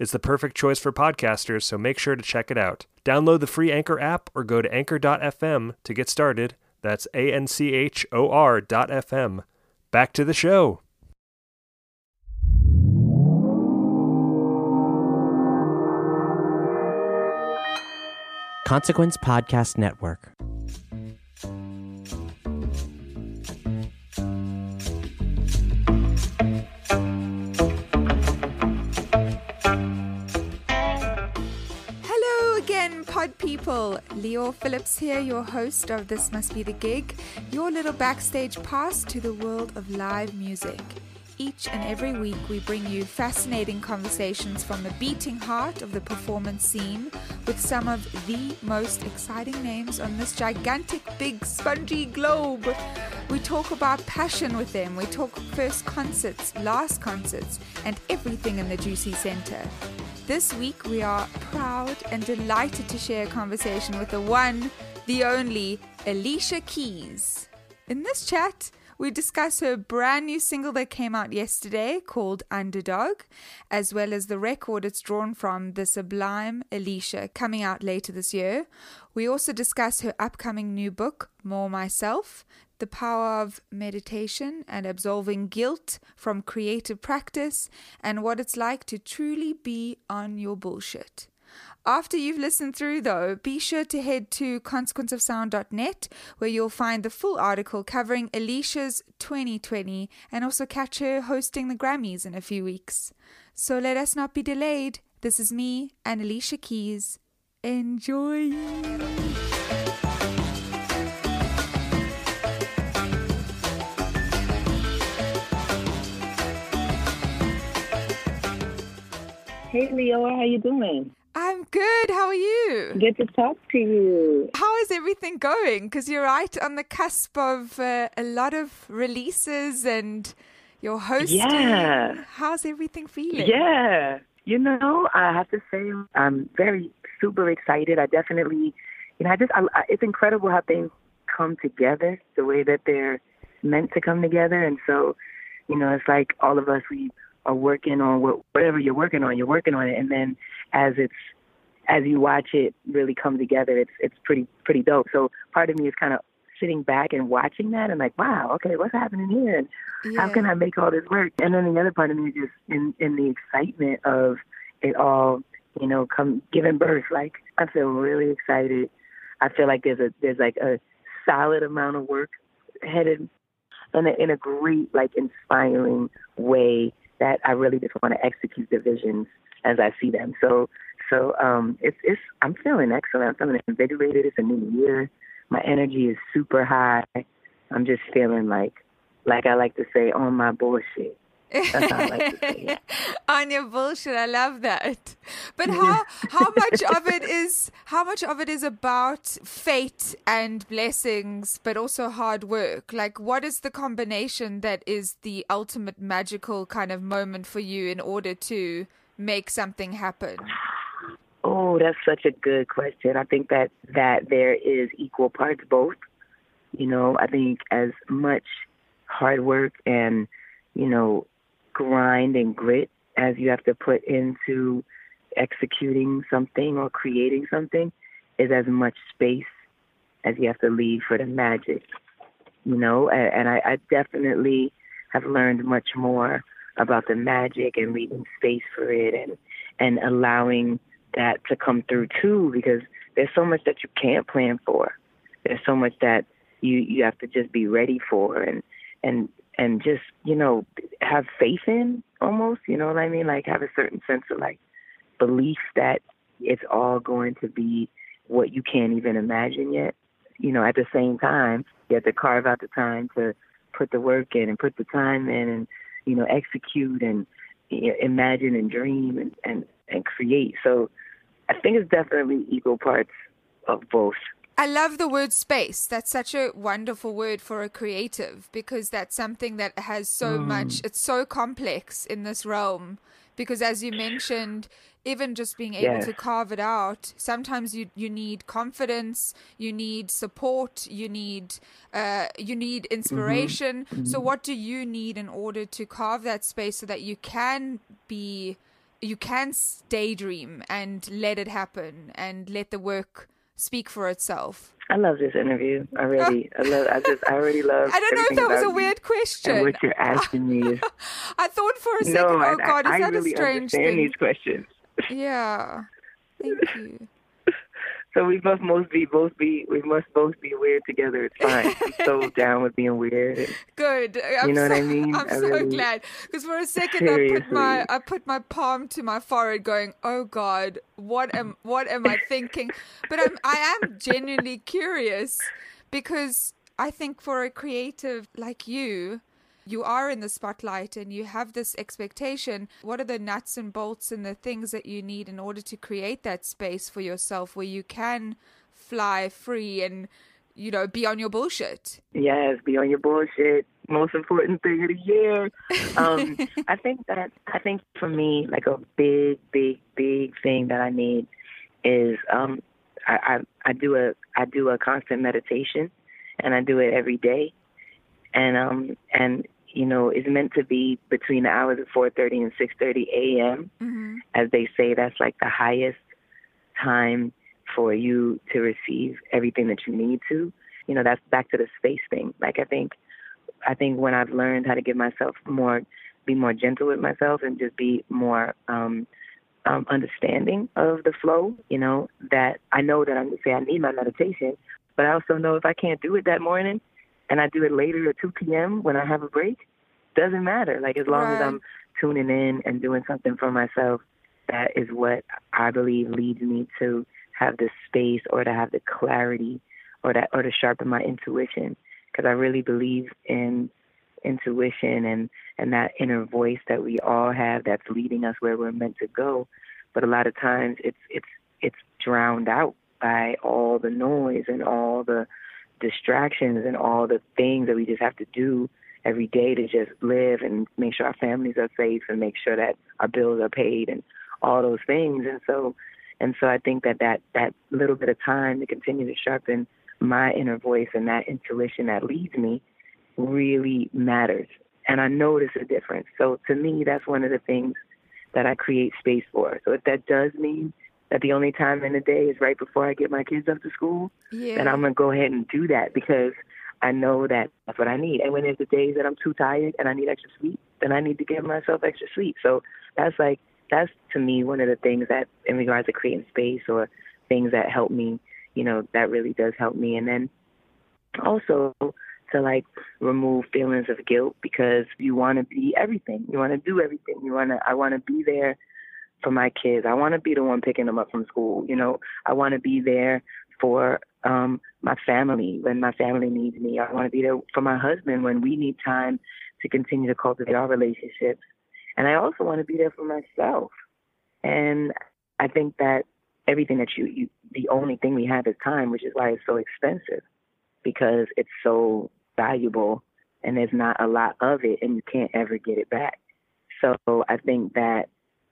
It's the perfect choice for podcasters, so make sure to check it out. Download the free Anchor app or go to anchor.fm to get started. That's A N C H O R dot FM. Back to the show. Consequence Podcast Network. Pod people. Lior Phillips here, your host of This Must Be the Gig, your little backstage pass to the world of live music. Each and every week, we bring you fascinating conversations from the beating heart of the performance scene with some of the most exciting names on this gigantic, big, spongy globe. We talk about passion with them, we talk first concerts, last concerts, and everything in the juicy center. This week, we are proud and delighted to share a conversation with the one, the only, Alicia Keys. In this chat, we discuss her brand new single that came out yesterday called Underdog, as well as the record it's drawn from, The Sublime Alicia, coming out later this year. We also discuss her upcoming new book, More Myself, the power of meditation and absolving guilt from creative practice, and what it's like to truly be on your bullshit. After you've listened through, though, be sure to head to consequenceofsound.net where you'll find the full article covering Alicia's 2020 and also catch her hosting the Grammys in a few weeks. So let us not be delayed. This is me and Alicia Keys. Enjoy! Hey Lior, how you doing? I'm good. How are you? Good to talk to you. How is everything going? Because you're right on the cusp of uh, a lot of releases and you're hosting. Yeah. How's everything feeling? Yeah. You know, I have to say I'm very super excited. I definitely, you know, I just I, I, it's incredible how things come together the way that they're meant to come together, and so, you know, it's like all of us we are working on what, whatever you're working on, you're working on it, and then as it's as you watch it really come together, it's it's pretty pretty dope. So part of me is kind of sitting back and watching that and like, wow, okay, what's happening here? And Yeah. how can I make all this work? And then the other part of me is just in in the excitement of it all, you know, come giving birth. Like I feel really excited. I feel like there's a there's like a solid amount of work headed in a, in a great like inspiring way that I really just want to execute the visions as I see them. So so um it's it's I'm feeling excellent. I'm feeling invigorated. It's a new year. My energy is super high. I'm just feeling like like I like to say on my bullshit. That's how I like say it. on your bullshit. I love that. But how how much of it is how much of it is about fate and blessings, but also hard work? Like, what is the combination that is the ultimate magical kind of moment for you in order to make something happen? Oh, that's such a good question. I think that that there is equal parts both. You know, I think as much hard work and you know grind and grit as you have to put into executing something or creating something is as much space as you have to leave for the magic. You know, and, I, I definitely have learned much more about the magic and leaving space for it and and allowing that to come through too because there's so much that you can't plan for. There's so much that you you have to just be ready for and and and just you know have faith in almost you know what I mean like have a certain sense of like belief that it's all going to be what you can't even imagine yet. You know, at the same time, you have to carve out the time to put the work in and put the time in and you know execute and you know, imagine and dream and, and and create. So I think it's definitely equal parts of both. I love the word space. That's such a wonderful word for a creative because that's something that has so much, mm. it's so complex in this realm. Because as you mentioned, even just being able Yes. to carve it out, sometimes you, you need confidence, you need support, you need uh, you need mm-hmm. inspiration. So mm-hmm. what do you need in order to carve that space so that you can be you can daydream and let it happen and let the work speak for itself. I love this interview. I really, I love. I just, I already love. I don't know if that was a weird And question. what you're asking me is I thought for a second, no. oh I, God, is I, I that really a strange understand thing? these questions. Yeah. Thank you. So we must both be both be we must both be weird together. It's fine. I'm so down with being weird. Good. I'm You know so, what I mean? I'm I so glad because for a second I put my I put my palm to my forehead, going, "Oh God, what am what am I thinking?" But I'm I am genuinely curious because I think for a creative like you, you are in the spotlight and you have this expectation. What are the nuts and bolts and the things that you need in order to create that space for yourself where you can fly free and you know be on your bullshit? yes, be on your bullshit. Most important thing of the year. Um, I think that I think for me, like a big, big, big thing that I need is um, I, I I do a I do a constant meditation, and I do it every day, and um and you know is meant to be between the hours of 4:30 and 6:30 a.m. Mm-hmm. as they say that's like the highest time for you to receive everything that you need to you know that's back to the space thing like i think i think when i've learned how to give myself more be more gentle with myself and just be more um um understanding of the flow you know that i know that i'm going to say i need my meditation but i also know if i can't do it that morning and i do it later at 2 p.m when i have a break doesn't matter. Like as long as i'm tuning in and doing something for myself that is what I believe leads me to have the space or to have the clarity or that or to sharpen my intuition. Because I really believe in intuition and and that inner voice that we all have that's leading us where we're meant to go. But a lot of times it's it's it's drowned out by all the noise and all the distractions and all the things that we just have to do every day to just live and make sure our families are safe and make sure that our bills are paid and all those things. And so and so I think that that that little bit of time to continue to sharpen my inner voice and that intuition that leads me really matters. And I notice a difference. So to me that's one of the things that I create space for. So if that does mean that the only time in the day is right before I get my kids up to school Yeah. then I'm gonna go ahead and do that because I know that that's what I need. And when there's the days that I'm too tired and I need extra sleep, then I need to give myself extra sleep. So that's like that's to me one of the things that in regards to creating space or things that help me, you know, that really does help me. And then also to like remove feelings of guilt because you want to be everything. You want to do everything. You want to I want to be there for my kids. I want to be the one picking them up from school. You know, I want to be there for um, my family when my family needs me. I want to be there for my husband when we need time to continue to cultivate our relationships. And I also want to be there for myself. And I think that everything that you, you the only thing we have is time, which is why it's so expensive because it's so valuable and there's not a lot of it and you can't ever get it back. So I think that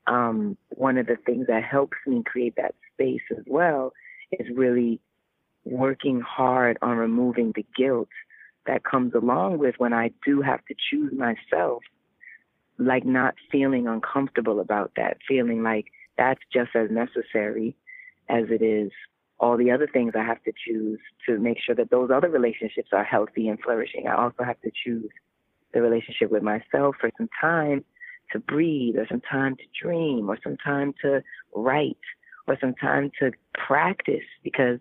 um, one of the things that helps me create that space as well is really working hard on removing the guilt that comes along with when I do have to choose myself, like not feeling uncomfortable about that, feeling like that's just as necessary as it is all the other things I have to choose to make sure that those other relationships are healthy and flourishing. I also have to choose the relationship with myself for some time to breathe or some time to dream or some time to write or some time to practice because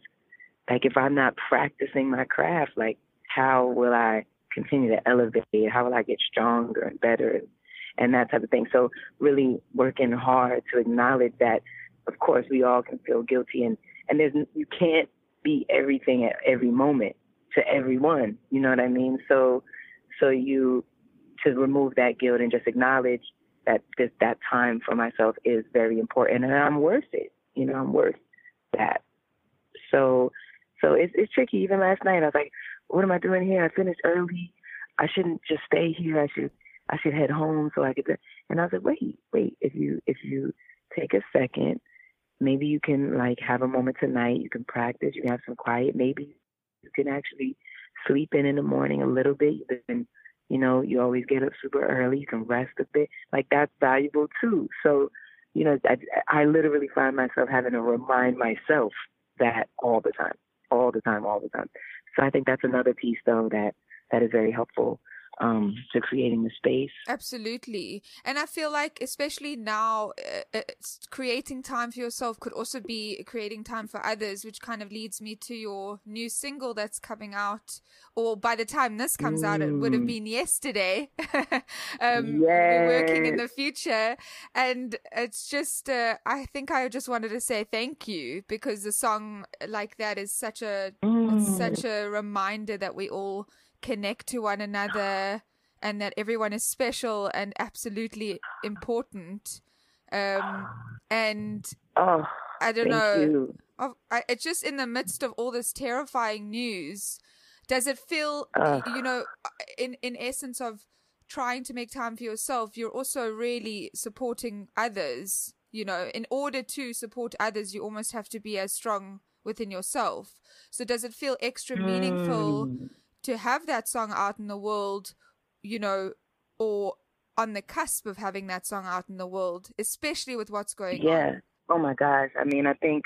like if I'm not practicing my craft, like how will I continue to elevate? How will I get stronger and better and that type of thing? So really working hard to acknowledge that of course we all can feel guilty and and there's you can't be everything at every moment to everyone. You know what I mean? So so you to remove that guilt and just acknowledge that this that time for myself is very important and I'm worth it. You know, I'm worth that. So so it's it's tricky. Even last night I was like, What am I doing here? I finished early. I shouldn't just stay here. I should I should head home so I could and I was like, Wait, wait, if you if you take a second maybe you can like have a moment tonight you can practice you can have some quiet maybe you can actually sleep in in the morning a little bit then you know you always get up super early you can rest a bit like that's valuable too. So you know i, I literally find myself having to remind myself that all the time all the time all the time. So i think that's another piece though that that is very helpful um, to creating the space. Absolutely. And I feel like, especially now, uh, uh creating time for yourself could also be creating time for others, which kind of leads me to your new single that's coming out. Or by the time this comes mm. out, it would have mm. been yesterday. um, yes. working in the future. And it's just, uh, I think I just wanted to say thank you because a song like that is such a, mm. such a reminder that we all connect to one another and that everyone is special and absolutely important. Um, and oh, I don't know. I, it's just in the midst of all this terrifying news. Does it feel, uh, you know, in in essence of trying to make time for yourself, you're also really supporting others. You know, in order to support others, you almost have to be as strong within yourself. So, does it feel extra meaningful mm to have that song out in the world, you know, or on the cusp of having that song out in the world, especially with what's going yeah. on. Yeah. Oh my gosh. I mean, I think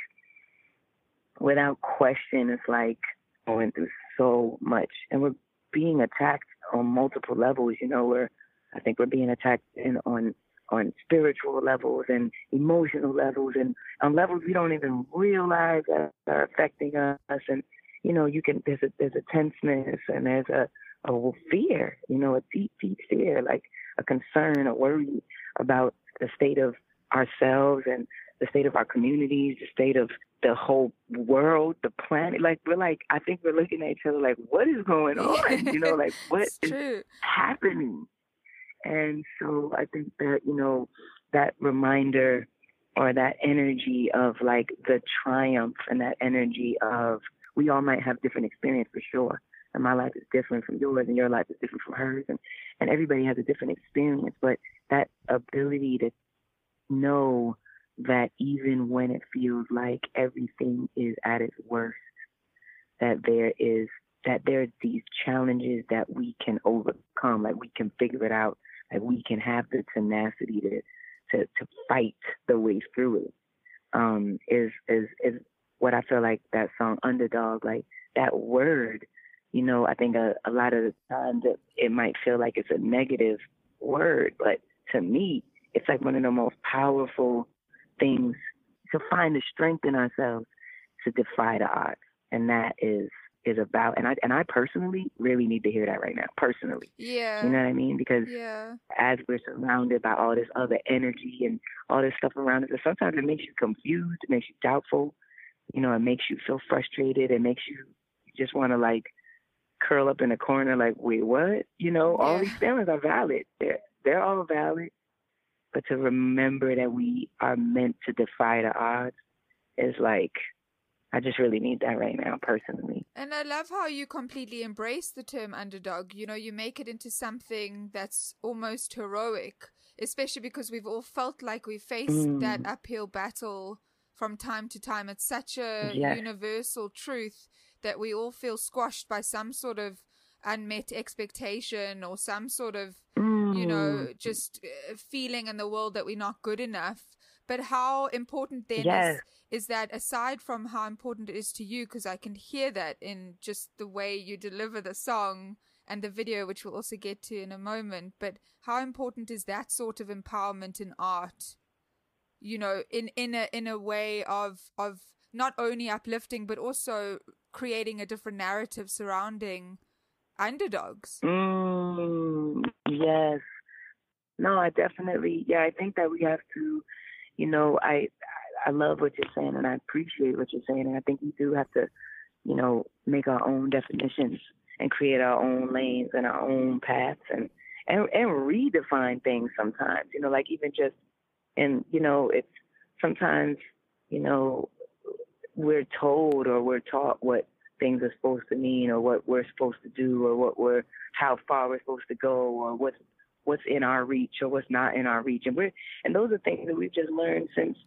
without question, it's like going through so much, and we're being attacked on multiple levels. You know, we're I think we're being attacked in, on on spiritual levels and emotional levels, and on levels we don't even realize that are affecting us. And you know, you can there's a there's a tenseness and there's a a fear, you know, a deep, deep fear, like a concern, a worry about the state of ourselves and the state of our communities, the state of the whole world, the planet. Like we're like, I think we're looking at each other like, what is going on? you know, like what is true. happening? And so I think that you know that reminder or that energy of like the triumph and that energy of we all might have different experience for sure. And my life is different from yours, and your life is different from hers, and and everybody has a different experience. But that ability to know that even when it feels like everything is at its worst, that there is that there are these challenges that we can overcome, like we can figure it out, like we can have the tenacity to to to fight the way through it. Um, is is is what I feel like that song underdog, like that word, you know, I think a, a lot of the time that it might feel like it's a negative word, but to me, it's like one of the most powerful things to find the strength in ourselves to defy the odds. And that is is about and I and I personally really need to hear that right now. Personally. Yeah. You know what I mean? Because yeah. as we're surrounded by all this other energy and all this stuff around us, sometimes it makes you confused, it makes you doubtful, you know, it makes you feel frustrated. It makes you just want to like curl up in a corner, like, wait, what? You know, all Yeah. these feelings are valid. They're they're all valid. But to remember that we are meant to defy the odds is like, I just really need that right now, personally. And I love how you completely embrace the term underdog. You know, you make it into something that's almost heroic, especially because we've all felt like we faced that mm. uphill battle from time to time. It's such a Yes. universal truth that we all feel squashed by some sort of unmet expectation or some sort of you know, just uh, feeling in the world that we're not good enough. But how important then Yes. is, is that aside from how important it is to you, because I can hear that in just the way you deliver the song and the video, which we'll also get to in a moment, but how important is that sort of empowerment in art? You know, in, in a in a way of of not only uplifting but also creating a different narrative surrounding underdogs. Mm, yes. No, I definitely. Yeah, I think that we have to. You know, I I love what you're saying, and I appreciate what you're saying, and I think we do have to, you know, make our own definitions and create our own lanes and our own paths, and and and redefine things sometimes. You know, like even just, and you know, it's sometimes, you know, we're told or we're taught what things are supposed to mean or what we're supposed to do or what we're how far we're supposed to go or what's what's in our reach or what's not in our reach. And we're and those are things that we've just learned since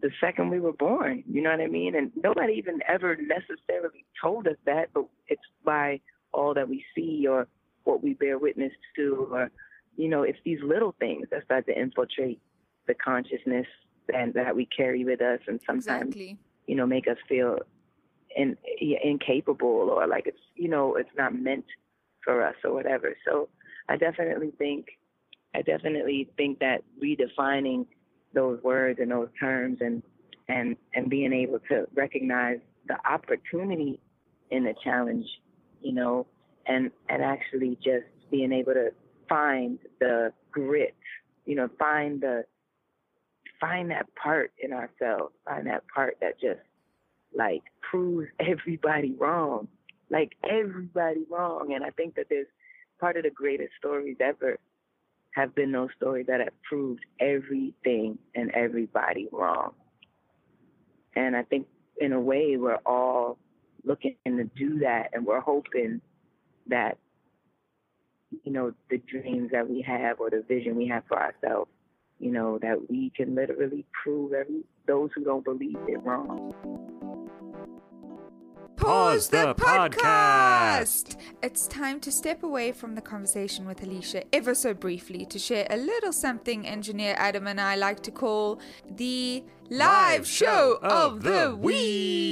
the second we were born. You know what i mean? And nobody even ever necessarily told us that but it's by all that we see or what we bear witness to or you know it's these little things that start to infiltrate the consciousness and that we carry with us and sometimes Exactly. you know, make us feel in, incapable or like it's, you know, it's not meant for us or whatever. So I definitely think, I definitely think that redefining those words and those terms and, and, and being able to recognize the opportunity in the challenge, you know, and, and actually just being able to find the grit, you know, find the, find that part in ourselves, find that part that just like proves everybody wrong, like everybody wrong. And I think that there's part of the greatest stories ever have been those stories that have proved everything and everybody wrong. And I think in a way we're all looking to do that and we're hoping that you know the dreams that we have or the vision we have for ourselves you know that we can literally prove every those who don't believe it wrong Pause the podcast. It's time to step away from the conversation with Alicia ever so briefly to share a little something engineer Adam and I like to call the live, show of the week.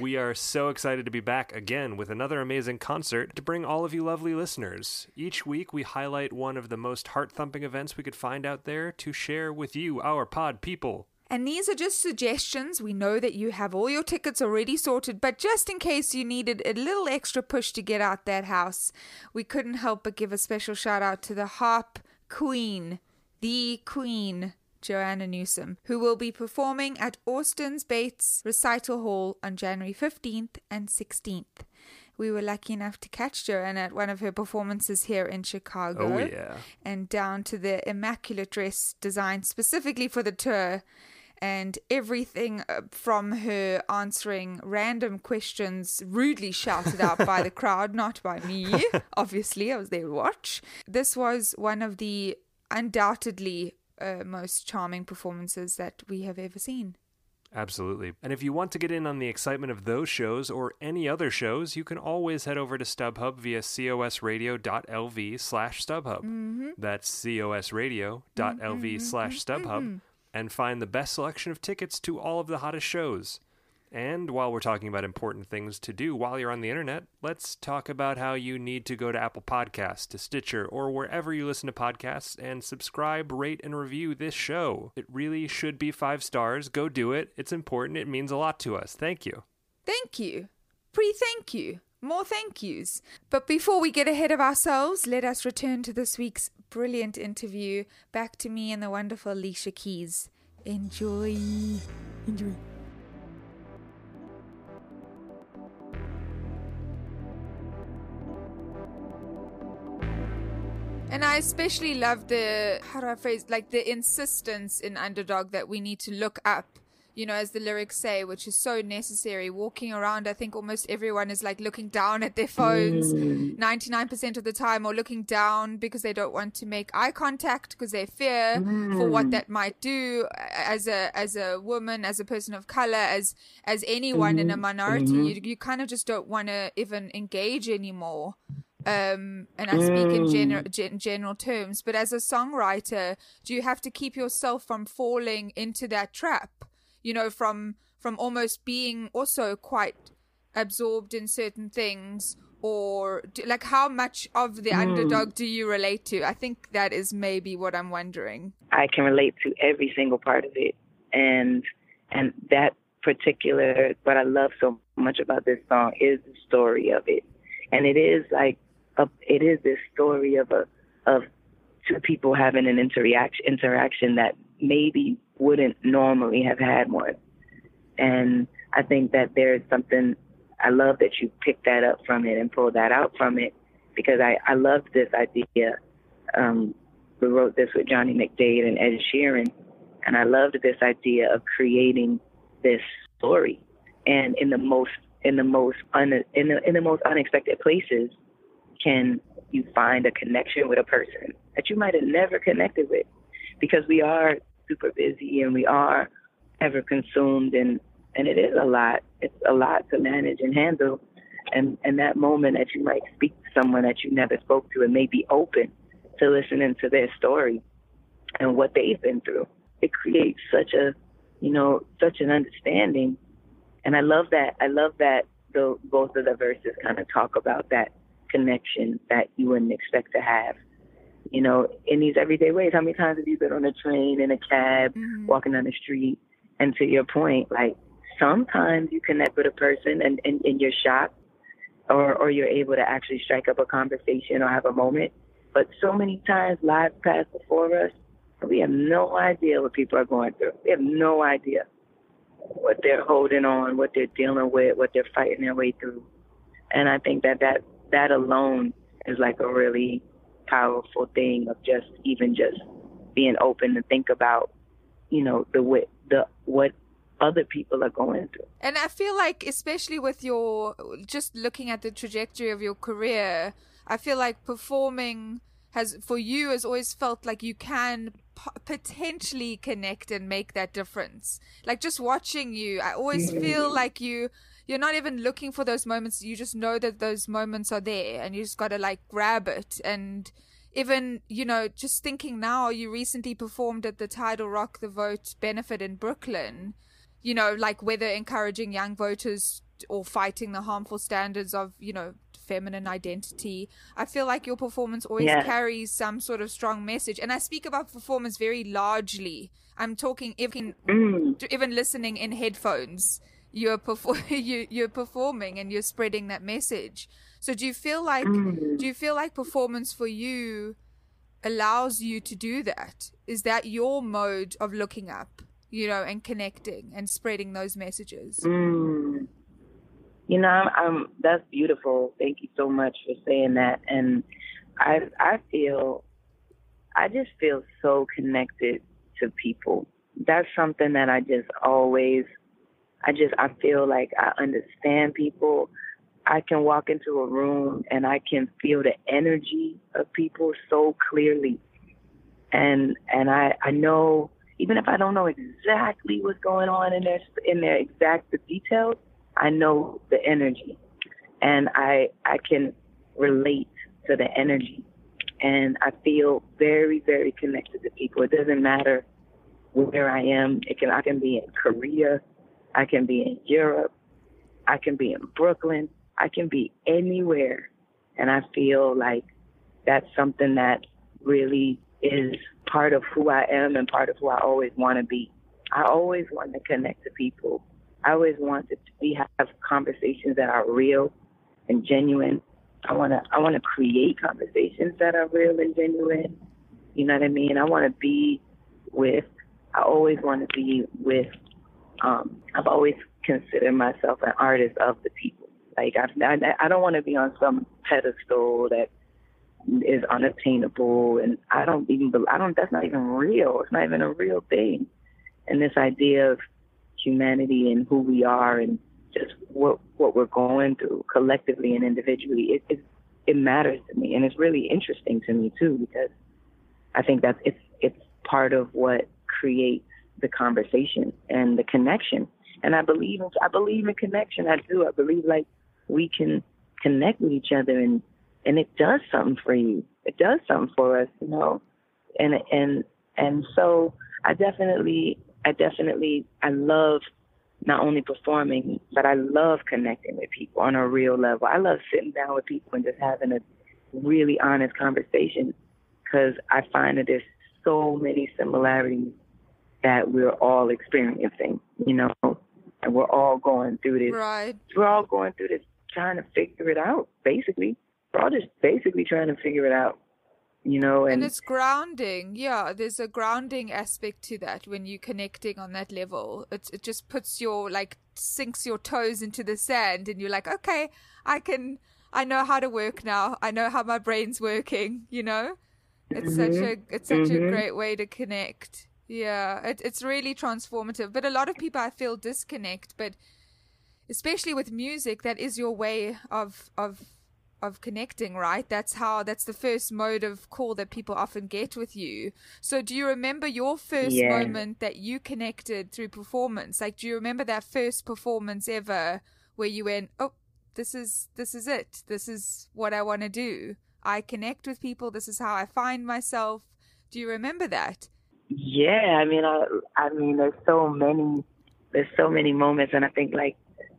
We are so excited to be back again with another amazing concert to bring all of you lovely listeners. Each week, we highlight one of the most heart thumping events we could find out there to share with you, our pod people. And these are just suggestions. We know that you have all your tickets already sorted, but just in case you needed a little extra push to get out that house, we couldn't help but give a special shout out to the harp queen, the queen, Joanna Newsom, who will be performing at Austin's Bates Recital Hall on January 15th and 16th. We were lucky enough to catch Joanna at one of her performances here in Chicago Oh, yeah. and down to the immaculate dress designed specifically for the tour and everything uh, from her answering random questions rudely shouted out by the crowd, not by me. Obviously, I was there to watch. This was one of the undoubtedly uh, most charming performances that we have ever seen. Absolutely. And if you want to get in on the excitement of those shows or any other shows, you can always head over to StubHub via cosradio.lv slash StubHub. Mm-hmm. That's cosradio.lv mm-hmm, slash mm-hmm, StubHub and find the best selection of tickets to all of the hottest shows. And while we're talking about important things to do while you're on the internet, let's talk about how you need to go to Apple Podcasts, to Stitcher, or wherever you listen to podcasts and subscribe, rate, and review this show. It really should be five stars. Go do it. It's important. It means a lot to us. Thank you. Thank you. Pre thank you. More thank yous. But before we get ahead of ourselves, let us return to this week's brilliant interview. Back to me and the wonderful Alicia Keys. Enjoy. Enjoy. And I especially love the how do I phrase like the insistence in Underdog that we need to look up, you know, as the lyrics say, which is so necessary. Walking around, I think almost everyone is like looking down at their phones mm. ninety nine percent of the time, or looking down because they don't want to make eye contact because they fear for what mm. that might do as a as a woman, as a person of color, as as anyone in a mm-hmm. minority. Mm-hmm. You you kind of just don't want to even engage anymore um, and I speak in general gen- general terms. But as a songwriter, do you have to keep yourself from falling into that trap? You know, from from almost being also quite absorbed in certain things, or do, like how much of the underdog do you relate to? I think that is maybe what I'm wondering. I can relate to every single part of it, and and that particular what I love so much about this song is the story of it, and it is like a, it is this story of a of two people having an interaction interaction that maybe wouldn't normally have had one, and I think that there's something I love that you picked that up from it and pulled that out from it because I I love this idea. Um, we wrote this with Johnny McDaid and Ed Sheeran, and I loved this idea of creating this story, and in the most in the most un, in the in the most unexpected places, can you find a connection with a person that you might have never connected with, because we are super busy and we are ever consumed and and it is a lot. It's a lot to manage and handle. And and that moment that you might speak to someone that you never spoke to and may be open to listening to their story and what they've been through. It creates such a you know, such an understanding. And I love that I love that the both of the verses kind of talk about that connection that you wouldn't expect to have. You know, in these everyday ways. How many times have you been on a train, in a cab, mm-hmm. walking down the street? And to your point, like sometimes you connect with a person and, and, and you're shocked or, or you're able to actually strike up a conversation or have a moment. But so many times lives pass before us we have no idea what people are going through. We have no idea what they're holding on, what they're dealing with, what they're fighting their way through. And I think that that, that alone is like a really powerful thing of just even just being open to think about, you know, the way, the what other people are going through. And I feel like, especially with your just looking at the trajectory of your career, I feel like performing has, for you, has always felt like you can p- potentially connect and make that difference. Like just watching you, I always feel like you. You're not even looking for those moments. You just know that those moments are there, and you just gotta like grab it. And even you know, just thinking now, you recently performed at the Tidal Rock the Vote benefit in Brooklyn you know, like whether encouraging young voters or fighting the harmful standards of, you know, feminine identity. I feel like your performance always Yeah. carries some sort of strong message. And I speak about performance very largely. I'm talking even mm. even listening in headphones. You're perfor- you you're performing and you're spreading that message. So do you feel like do you feel like performance for you allows you to do that? Is that your mode of looking up, you know, and connecting and spreading those messages? Mm. You know, I'm, I'm, that's beautiful. Thank you so much for saying that. And I, I feel, I just feel so connected to people. That's something that I just always, I just, I feel like I understand people. I can walk into a room and I can feel the energy of people so clearly. And, and I, I know, even if I don't know exactly what's going on in their, in their exact the details, I know the energy and I I can relate to the energy and I feel very, very connected to people. It doesn't matter where I am. It can I can be in Korea, I can be in Europe, I can be in Brooklyn, I can be anywhere. And I feel like that's something that really is part of who I am and part of who I always want to be. I always want to connect to people. I always want to we have conversations that are real and genuine. I want to I want to create conversations that are real and genuine. You know what I mean? I want to be with I always want to be with. Um, I've always considered myself an artist of the people. Like I, I, I don't want to be on some pedestal that is unattainable, and I don't even. I don't. That's not even real. It's not even a real thing. And this idea of humanity and who we are, and just what what we're going through collectively and individually, it it, it matters to me, and it's really interesting to me too because I think that's it's it's part of what creates the conversation and the connection. And I believe in I believe in connection. I do. I believe like we can connect with each other and and it does something for you. It does something for us, you know. And and and so I definitely I definitely I love not only performing, but I love connecting with people on a real level. I love sitting down with people and just having a really honest conversation because I find that there's so many similarities that we're all experiencing, you know, and we're all going through this. Right. We're all going through this trying to figure it out, basically. We're all just basically trying to figure it out, you know. And, and it's grounding. Yeah, there's a grounding aspect to that when you're connecting on that level. It, it just puts your, like, sinks your toes into the sand and you're like, okay, I can, I know how to work now. I know how my brain's working, you know? It's mm-hmm. such a it's such mm-hmm. a great way to connect. Yeah, it, it's really transformative. But a lot of people I feel disconnect. But especially with music, that is your way of of of connecting, right? That's how that's the first mode of call that people often get with you. So do you remember your first yeah. moment that you connected through performance? Like do you remember that first performance ever where you went, "Oh, this is this is it. This is what I want to do." I connect with people. This is how I find myself. Do you remember that? Yeah, I mean, I, I mean, there's so many, there's so many moments, and I think like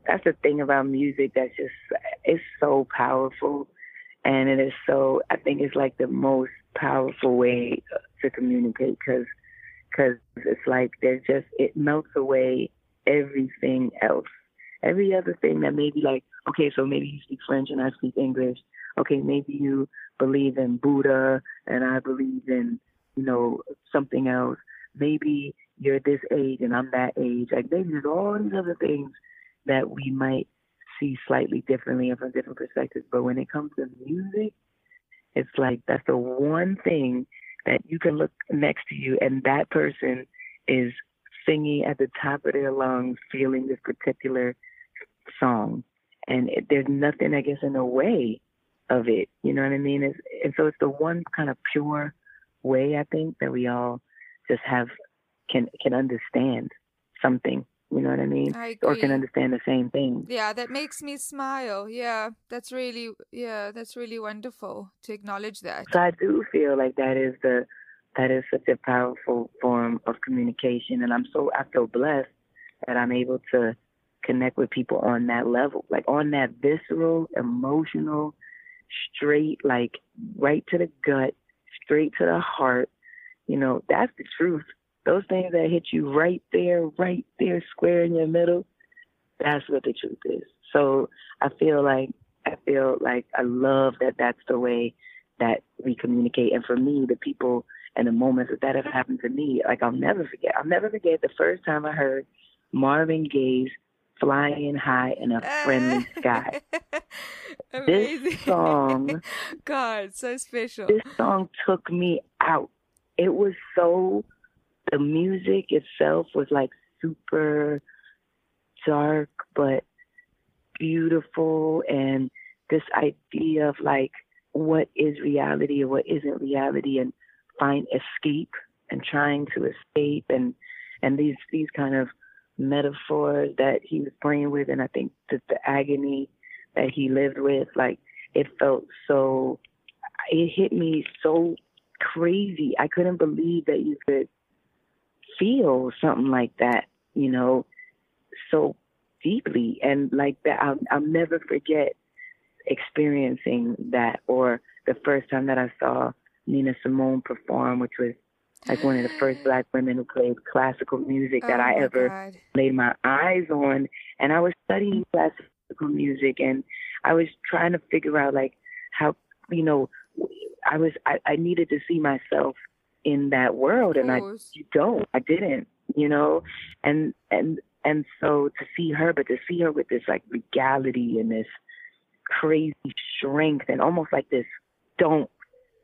that's the thing about music that's just it's so powerful, and it is so. I think it's like the most powerful way to communicate because because it's like there's just it melts away everything else, every other thing that maybe like okay, so maybe you speak French and I speak English, okay, maybe you believe in Buddha and I believe in, you know, something else. Maybe you're this age and I'm that age. Like maybe there's all these other things that we might see slightly differently and from different perspectives. But when it comes to music, it's like that's the one thing that you can look next to you and that person is singing at the top of their lungs, feeling this particular song. And it, there's nothing, I guess, in the way of it. You know what I mean? It's, and so it's the one kind of pure way I think that we all just have can can understand something. You know what I mean? I or can understand the same thing. Yeah, that makes me smile. Yeah, that's really yeah, that's really wonderful to acknowledge that. So I do feel like that is the that is such a powerful form of communication, and I'm so I feel blessed that I'm able to connect with people on that level, like on that visceral, emotional, straight, like right to the gut, straight to the heart. You know, that's the truth. Those things that hit you right there, right there, square in your middle, that's what the truth is. So I feel like I feel like I love that that's the way that we communicate. And for me, the people and the moments that that have happened to me, like I'll never forget. I'll never forget the first time I heard Marvin Gaye's flying high in a friendly sky. this song, God, so special. This song took me out. It was so, the music itself was like super dark, but beautiful. And this idea of like, what is reality and what isn't reality and find escape and trying to escape and, and these, these kind of metaphors that he was playing with, and I think that the agony that he lived with, like it felt so, it hit me so crazy. I couldn't believe that you could feel something like that, you know, so deeply, and like that. I'll, I'll never forget experiencing that, or the first time that I saw Nina Simone perform, which was like one of the first black women who played classical music that oh I ever God. laid my eyes on. And I was studying classical music and I was trying to figure out like how, you know, I was, I, I needed to see myself in that world, and I you don't. I didn't, you know, and and and so to see her, but to see her with this like regality and this crazy strength and almost like this don't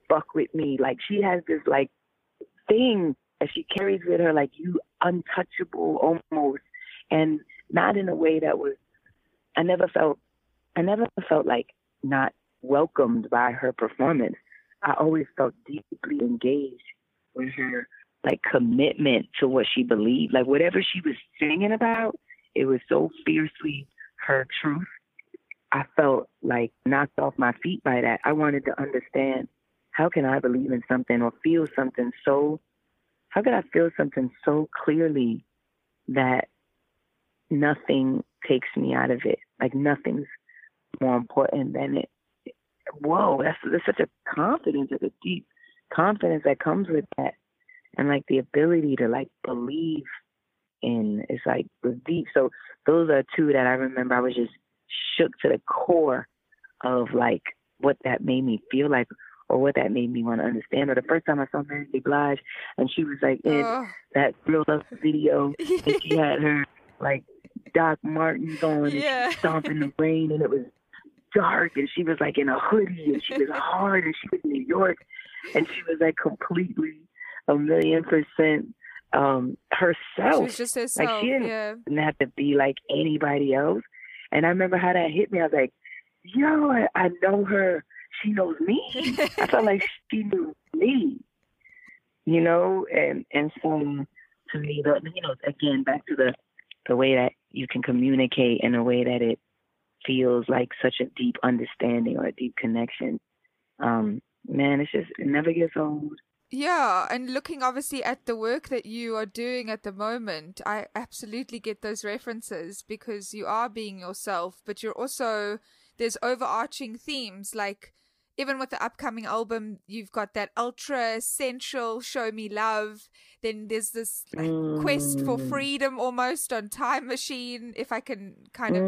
fuck with me. Like she has this like thing that she carries with her, like you untouchable almost, and not in a way that was. I never felt, I never felt like not welcomed by her performance. I always felt deeply engaged with her, like commitment to what she believed. Like whatever she was singing about, it was so fiercely her truth. I felt like knocked off my feet by that. I wanted to understand how can I believe in something or feel something so how could I feel something so clearly that nothing takes me out of it? Like nothing's more important than it. Whoa, that's there's such a confidence, like a deep confidence that comes with that, and like the ability to like believe in. It's like was deep. So those are two that I remember. I was just shook to the core of like what that made me feel like or what that made me want to understand. Or the first time I saw Mary J. Blige and she was like in Oh. that real love video and she had her like Doc Martens on and Yeah. she stomped in the rain and it was dark and she was like in a hoodie and she was hard and she was in New York and she was like completely a million percent um She herself. was just herself. she didn't- yeah. didn't have to be like anybody else. And I remember how that hit me. I was like, yo, I, I know her. She knows me. I felt like she knew me, you know, and and so to me, the you know, again, back to the the way that you can communicate in a way that it feels like such a deep understanding or a deep connection. Um, man, it's just it never gets old. Yeah, and looking obviously at the work that you are doing at the moment, I absolutely get those references because you are being yourself, but you're also there's overarching themes like even with the upcoming album, you've got that ultra essential show me love. Then there's this like, quest for Mm. freedom almost on Time Machine, if I can kind of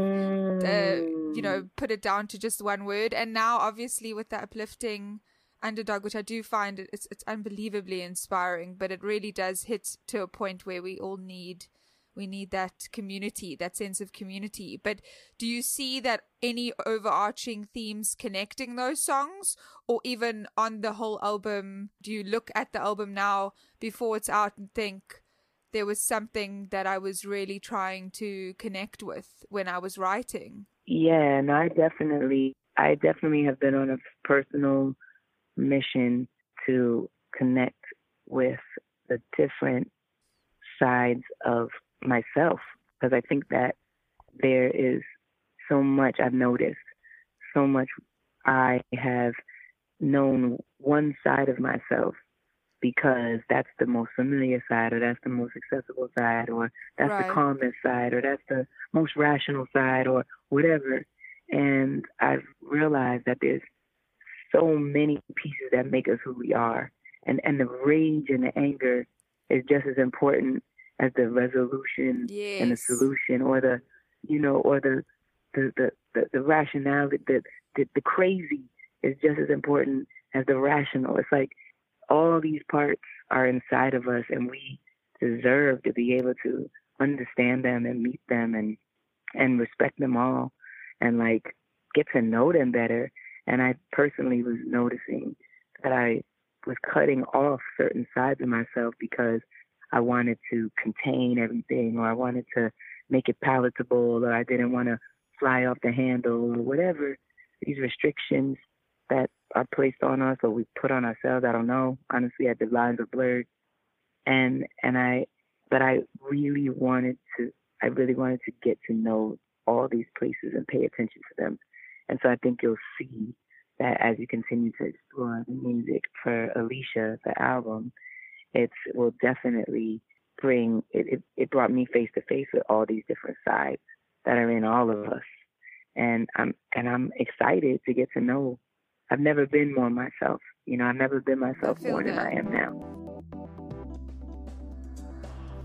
uh, you know, put it down to just one word. And now, obviously, with the uplifting underdog, which I do find it's it's unbelievably inspiring. But it really does hit to a point where we all need we need that community, that sense of community. But do you see that any overarching themes connecting those songs, or even on the whole album? Do you look at the album now before it's out and think? There was something that I was really trying to connect with when I was writing. Yeah, and I definitely, I definitely have been on a personal mission to connect with the different sides of myself because I think that there is so much I've noticed, so much I have known one side of myself because that's the most familiar side or that's the most accessible side or that's Right. the calmest side or that's the most rational side or whatever. And I've realized that there's so many pieces that make us who we are. And and the rage and the anger is just as important as the resolution and the solution or the you know, or the the the, the, the rationality the, the the crazy is just as important as the rational. It's like all these parts are inside of us and we deserve to be able to understand them and meet them and and respect them all and like get to know them better. And I personally was noticing that I was cutting off certain sides of myself because I wanted to contain everything or I wanted to make it palatable or I didn't want to fly off the handle or whatever these restrictions that are placed on us or we put on ourselves. I don't know. Honestly, I, the lines are blurred. And and I but I really wanted to I really wanted to get to know all these places and pay attention to them. And so I think you'll see that as you continue to explore the music for Alicia, the album, it will definitely bring it, it, it brought me face to face with all these different sides that are in all of us. And I'm and I'm excited to get to know I've never been more myself. You know, I've never been myself feel more than. I am now.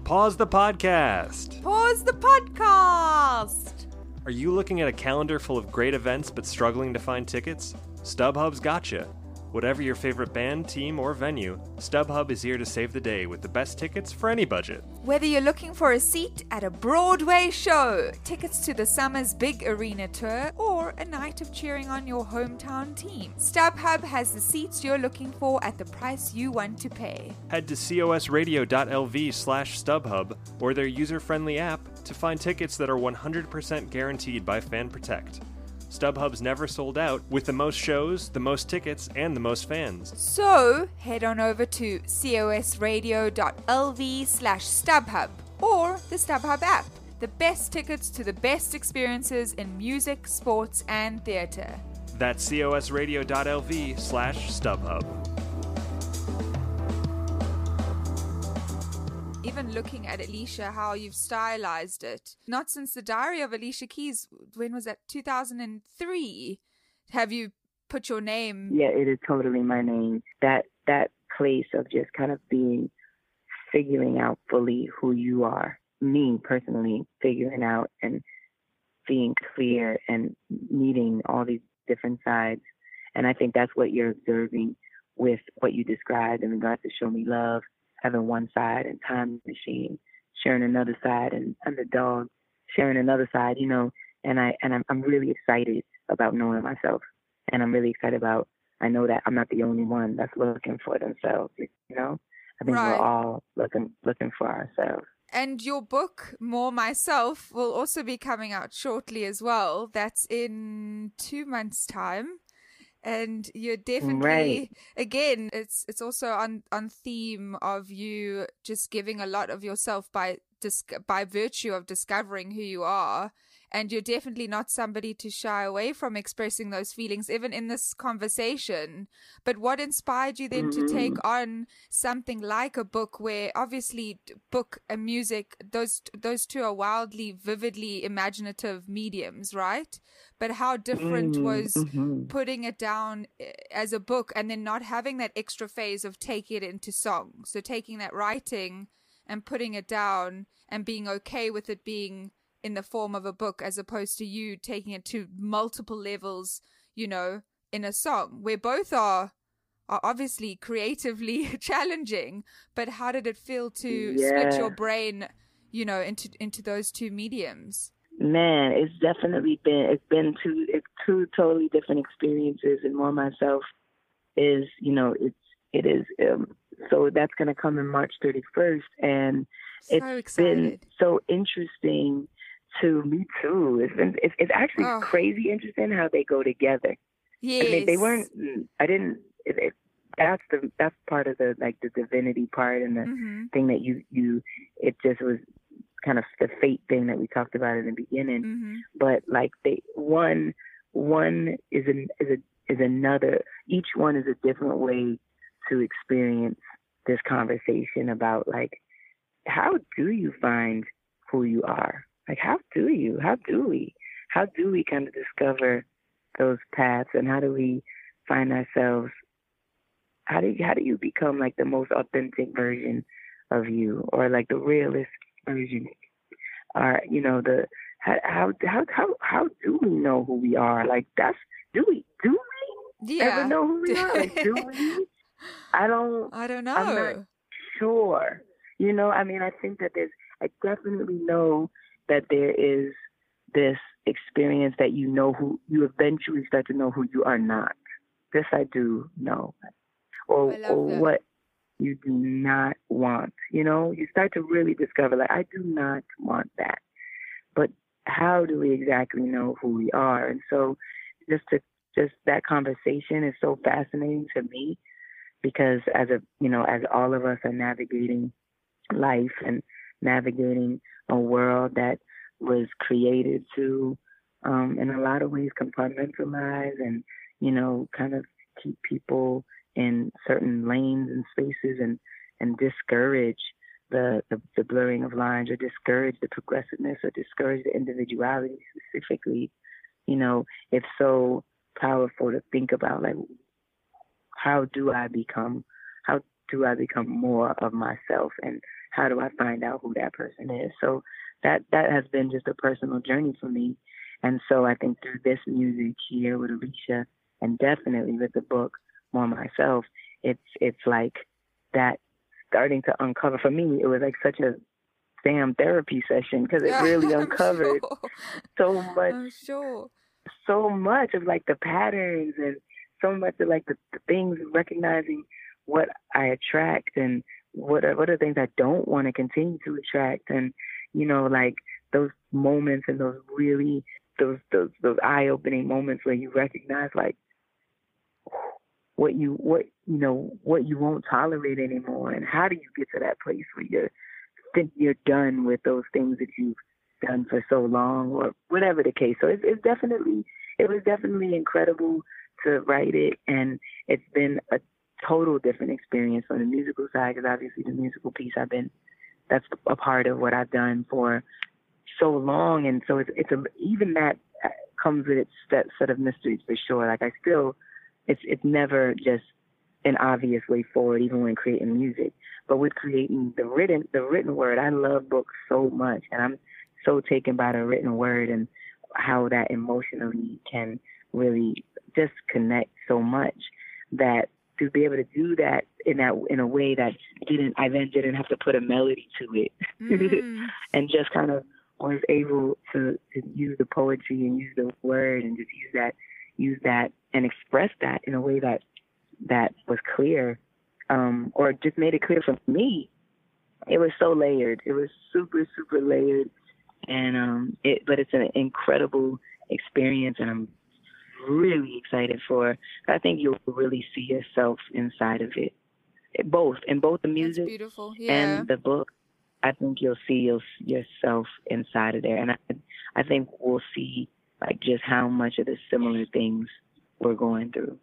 Pause the podcast. Pause the podcast. Are you looking at a calendar full of great events but struggling to find tickets? StubHub's gotcha. Whatever your favorite band, team, or venue, StubHub is here to save the day with the best tickets for any budget. Whether you're looking for a seat at a Broadway show, tickets to the summer's big arena tour, or a night of cheering on your hometown team, StubHub has the seats you're looking for at the price you want to pay. Head to cosradio.lv slash StubHub or their user-friendly app to find tickets that are 100% guaranteed by Fan Protect. StubHub's never sold out, with the most shows, the most tickets, and the most fans. So head on over to cosradio.lv slash StubHub or the StubHub app. The best tickets to the best experiences in music, sports, and theatre. That's cosradio.lv slash StubHub. Even looking at Alicia, how you've stylized it. Not since the Diary of Alicia Keys, when was that? 2003. Have you put your name? Yeah, it is totally my name. That that place of just kind of being figuring out fully who you are. Me personally, figuring out and being clear and meeting all these different sides. And I think that's what you're observing with what you described in regards to Show Me Love having one side and Time Machine, sharing another side and Underdog, sharing another side, you know, and I and I'm I'm really excited about knowing myself. And I'm really excited about I know that I'm not the only one that's looking for themselves, you know? I think Right. we're all looking looking for ourselves. And your book, More Myself, will also be coming out shortly as well. That's in two months' time. And you're definitely Right. again, it's it's also on on theme of you just giving a lot of yourself by dis- by virtue of discovering who you are. And you're definitely not somebody to shy away from expressing those feelings, even in this conversation. But what inspired you then to take on something like a book, where obviously book and music, those those two are wildly, vividly imaginative mediums, right? But how different Mm, was mhm. putting it down eh, as a book and then not having that extra phase of taking it into song. So taking that writing and putting it down and being okay with it being in the form of a book as opposed to you taking it to multiple levels, you know, in a song where both are are obviously creatively challenging, but how did it feel to Yeah. your brain, you know, into into those two mediums? Man, it's definitely been it's been two it's two totally different experiences and more myself is, you know, it's it is um so that's gonna come in March thirty first and So it's been so interesting to me too. It's been it's, it's actually Oh. crazy interesting how they go together. Yes. I mean, they weren't. I didn't. It, it, that's the that's part of the like the divinity part and the hmm thing that you you. It just was kind of the fate thing that we talked about in the beginning. hmm But like they one one is an is a is another. Each one is a different way to experience this conversation about like how do you find who you are? Like how do you? How do we? How do we kind of discover those paths and how do we find ourselves how do you, how do you become like the most authentic version of you or like the realist version or you know the how how how how, how do we know who we are like that's do we do we Yeah. ever know who we are like do we i don't I don't I'm know. not sure. You know, I mean, I think that there's, I definitely know that there is this experience that you know who, you eventually start to know who you are not. This I do know. Or, or that. what you do not want. You know, you start to really discover, like, I do not want that. But how do we exactly know who we are? And so just to, just that conversation is so fascinating to me because as a you know as all of us are navigating life and navigating a world that was created to um in a lot of ways compartmentalize and you know kind of keep people in certain lanes and spaces and and discourage the, the the blurring of lines or discourage the progressiveness or discourage the individuality specifically. You know it's so powerful to think about like how do I become how do I become more of myself and how do I find out who that person is? So that that has been just a personal journey for me. And so I think through this music here with Alicia and definitely with the book more myself, it's it's like that starting to uncover. For me, it was like such a damn therapy session because it really uncovered sure. so much, sure. so much of like the patterns and so much of like the, the things, recognizing what I attract and what are, what are things I don't want to continue to attract, and you know, like those moments and those really those those those eye opening moments where you recognize like what you what you know what you won't tolerate anymore. And how do you get to that place where you're you're done with those things that you've done for so long or whatever the case. So it's, it's definitely it was definitely incredible to write it. And it's been a total different experience on the musical side because obviously the musical piece I've been that's a part of what I've done for so long and so it's it's a, even that uh, comes with its that set of mysteries for sure like I still it's it's never just an obvious way forward, even when creating music. But with creating the written the written word, I love books so much, and I'm so taken by the written word and how that emotionally can really just connect so much that to be able to do that in that in a way that didn't I then didn't have to put a melody to it. Mm. and just kind of was able to, to use the poetry and use the word and just use that use that and express that in a way that that was clear um or just made it clear for me. It was so layered. It was super super layered. And um it but it's an incredible experience and i'm really excited for i think you'll really see yourself inside of it both in both the That's music beautiful. Yeah. and the book, I think you'll see your, yourself inside of there, and I, I think we'll see like just how much of the similar things we're going through.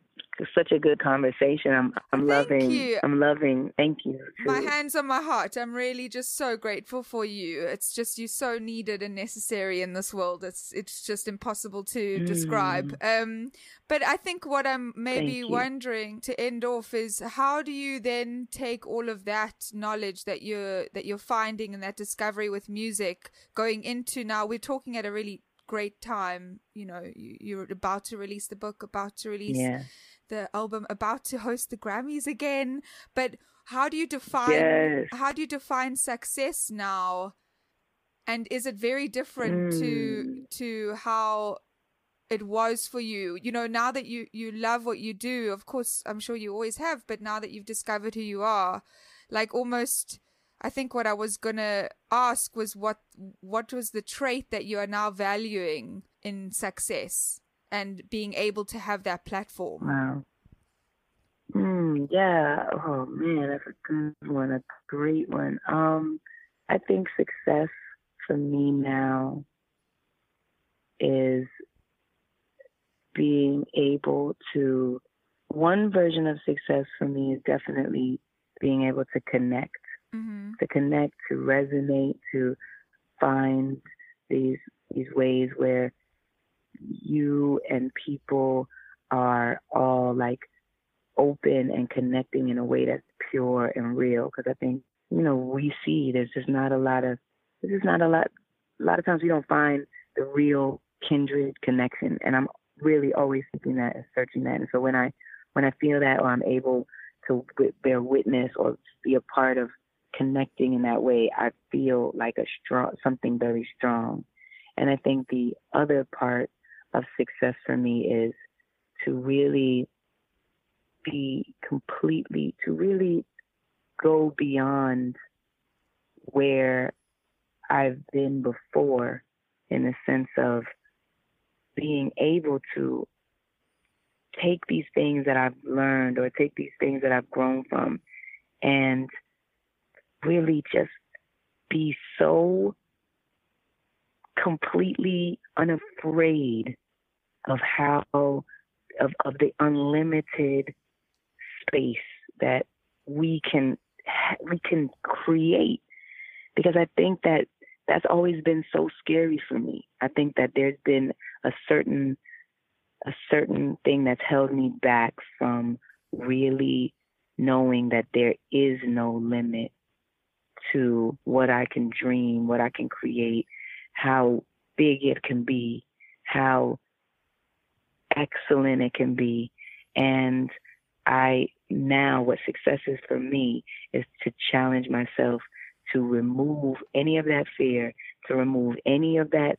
Such a good conversation. I'm I'm Thank loving. you. I'm loving. Thank you. my hands on my heart. I'm really just so grateful for you. It's just you're so needed and necessary in this world. It's it's just impossible to describe. Um, but I think what I'm maybe Mm. You. wondering to end off is how do you then take all of that knowledge that you're that you're finding and that discovery with music going into now? We're talking at a really great time. You know, you, you're about to release the book, about to release Yeah. The album about to host the Grammys again. But how do you define Yes. how do you define success now? And is it very different Mm. to to how it was for you? You know, now that you you love what you do, of course, I'm sure you always have, but now that you've discovered who you are, like almost I think what I was gonna ask was what what was the trait that you are now valuing in success and being able to have that platform. Wow. Mm, yeah. Oh man, that's a good one. A great one. Um, I think success for me now is being able to. One version of success for me is definitely being able to connect, Mm-hmm. to connect, to resonate, to find these these ways where you and people are all like open and connecting in a way that's pure and real. Because I think you know we see there's just not a lot of there's just not a lot. A lot of times we don't find the real kindred connection, and I'm really always seeking that and searching that. And so when I when I feel that, or I'm able to bear witness or be a part of connecting in that way, I feel like a strong something very strong. And I think the other part of success for me is to really be completely, to really go beyond where I've been before in the sense of being able to take these things that I've learned or take these things that I've grown from and really just be so completely unafraid of how of of the unlimited space that we can we can create because I think that that's always been so scary for me. I think that there's been a certain a certain thing that's held me back from really knowing that there is no limit to what I can dream, what I can create, how big it can be, how excellent it can be. And I now, what success is for me is to challenge myself to remove any of that fear, to remove any of that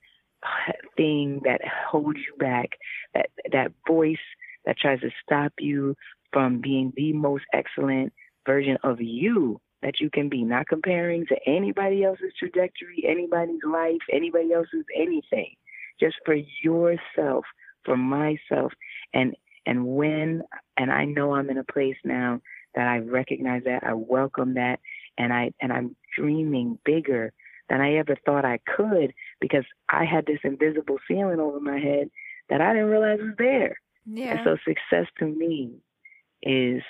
thing that holds you back, that that voice that tries to stop you from being the most excellent version of you that you can be, not comparing to anybody else's trajectory, anybody's life, anybody else's anything. Just for yourself, for myself. And and when and I know I'm in a place now that I recognize that, I welcome that and I and I'm dreaming bigger than I ever thought I could because I had this invisible ceiling over my head that I didn't realize was there. Yeah. And so success to me is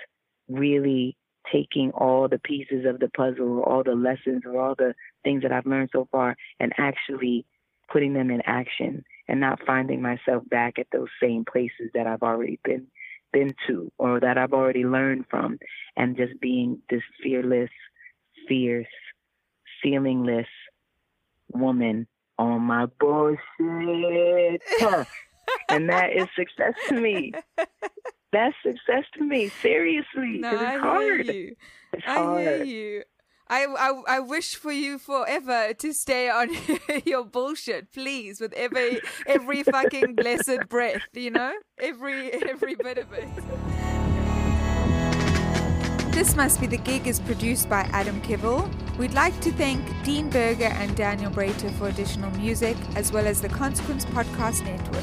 really taking all the pieces of the puzzle, or all the lessons or all the things that I've learned so far and actually putting them in action and not finding myself back at those same places that I've already been been to or that I've already learned from and just being this fearless, fierce, feelingless woman on my bullshit. and that is success to me. That's success to me. Seriously, No, it's I hard. hear you. It's I hard. hear you. I, I, I wish for you forever to stay on your bullshit, please, with every every fucking blessed breath, you know, every every bit of it. This Must Be the Gig is produced by Adam Kivel. We'd like to thank Dean Berger and Daniel Brater for additional music, as well as the Consequence Podcast Network.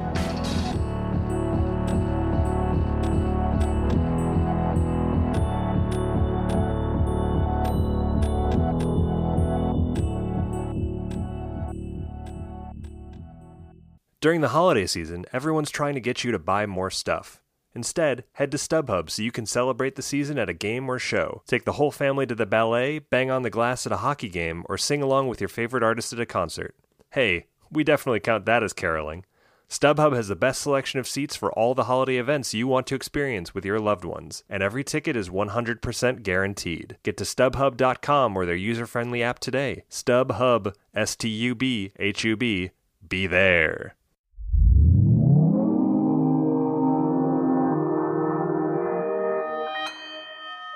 During the holiday season, everyone's trying to get you to buy more stuff. Instead, head to StubHub so you can celebrate the season at a game or show. Take the whole family to the ballet, bang on the glass at a hockey game, or sing along with your favorite artist at a concert. Hey, we definitely count that as caroling. StubHub has the best selection of seats for all the holiday events you want to experience with your loved ones, and every ticket is 100% guaranteed. Get to StubHub.com or their user friendly app today. StubHub, S T U B H U B, be there.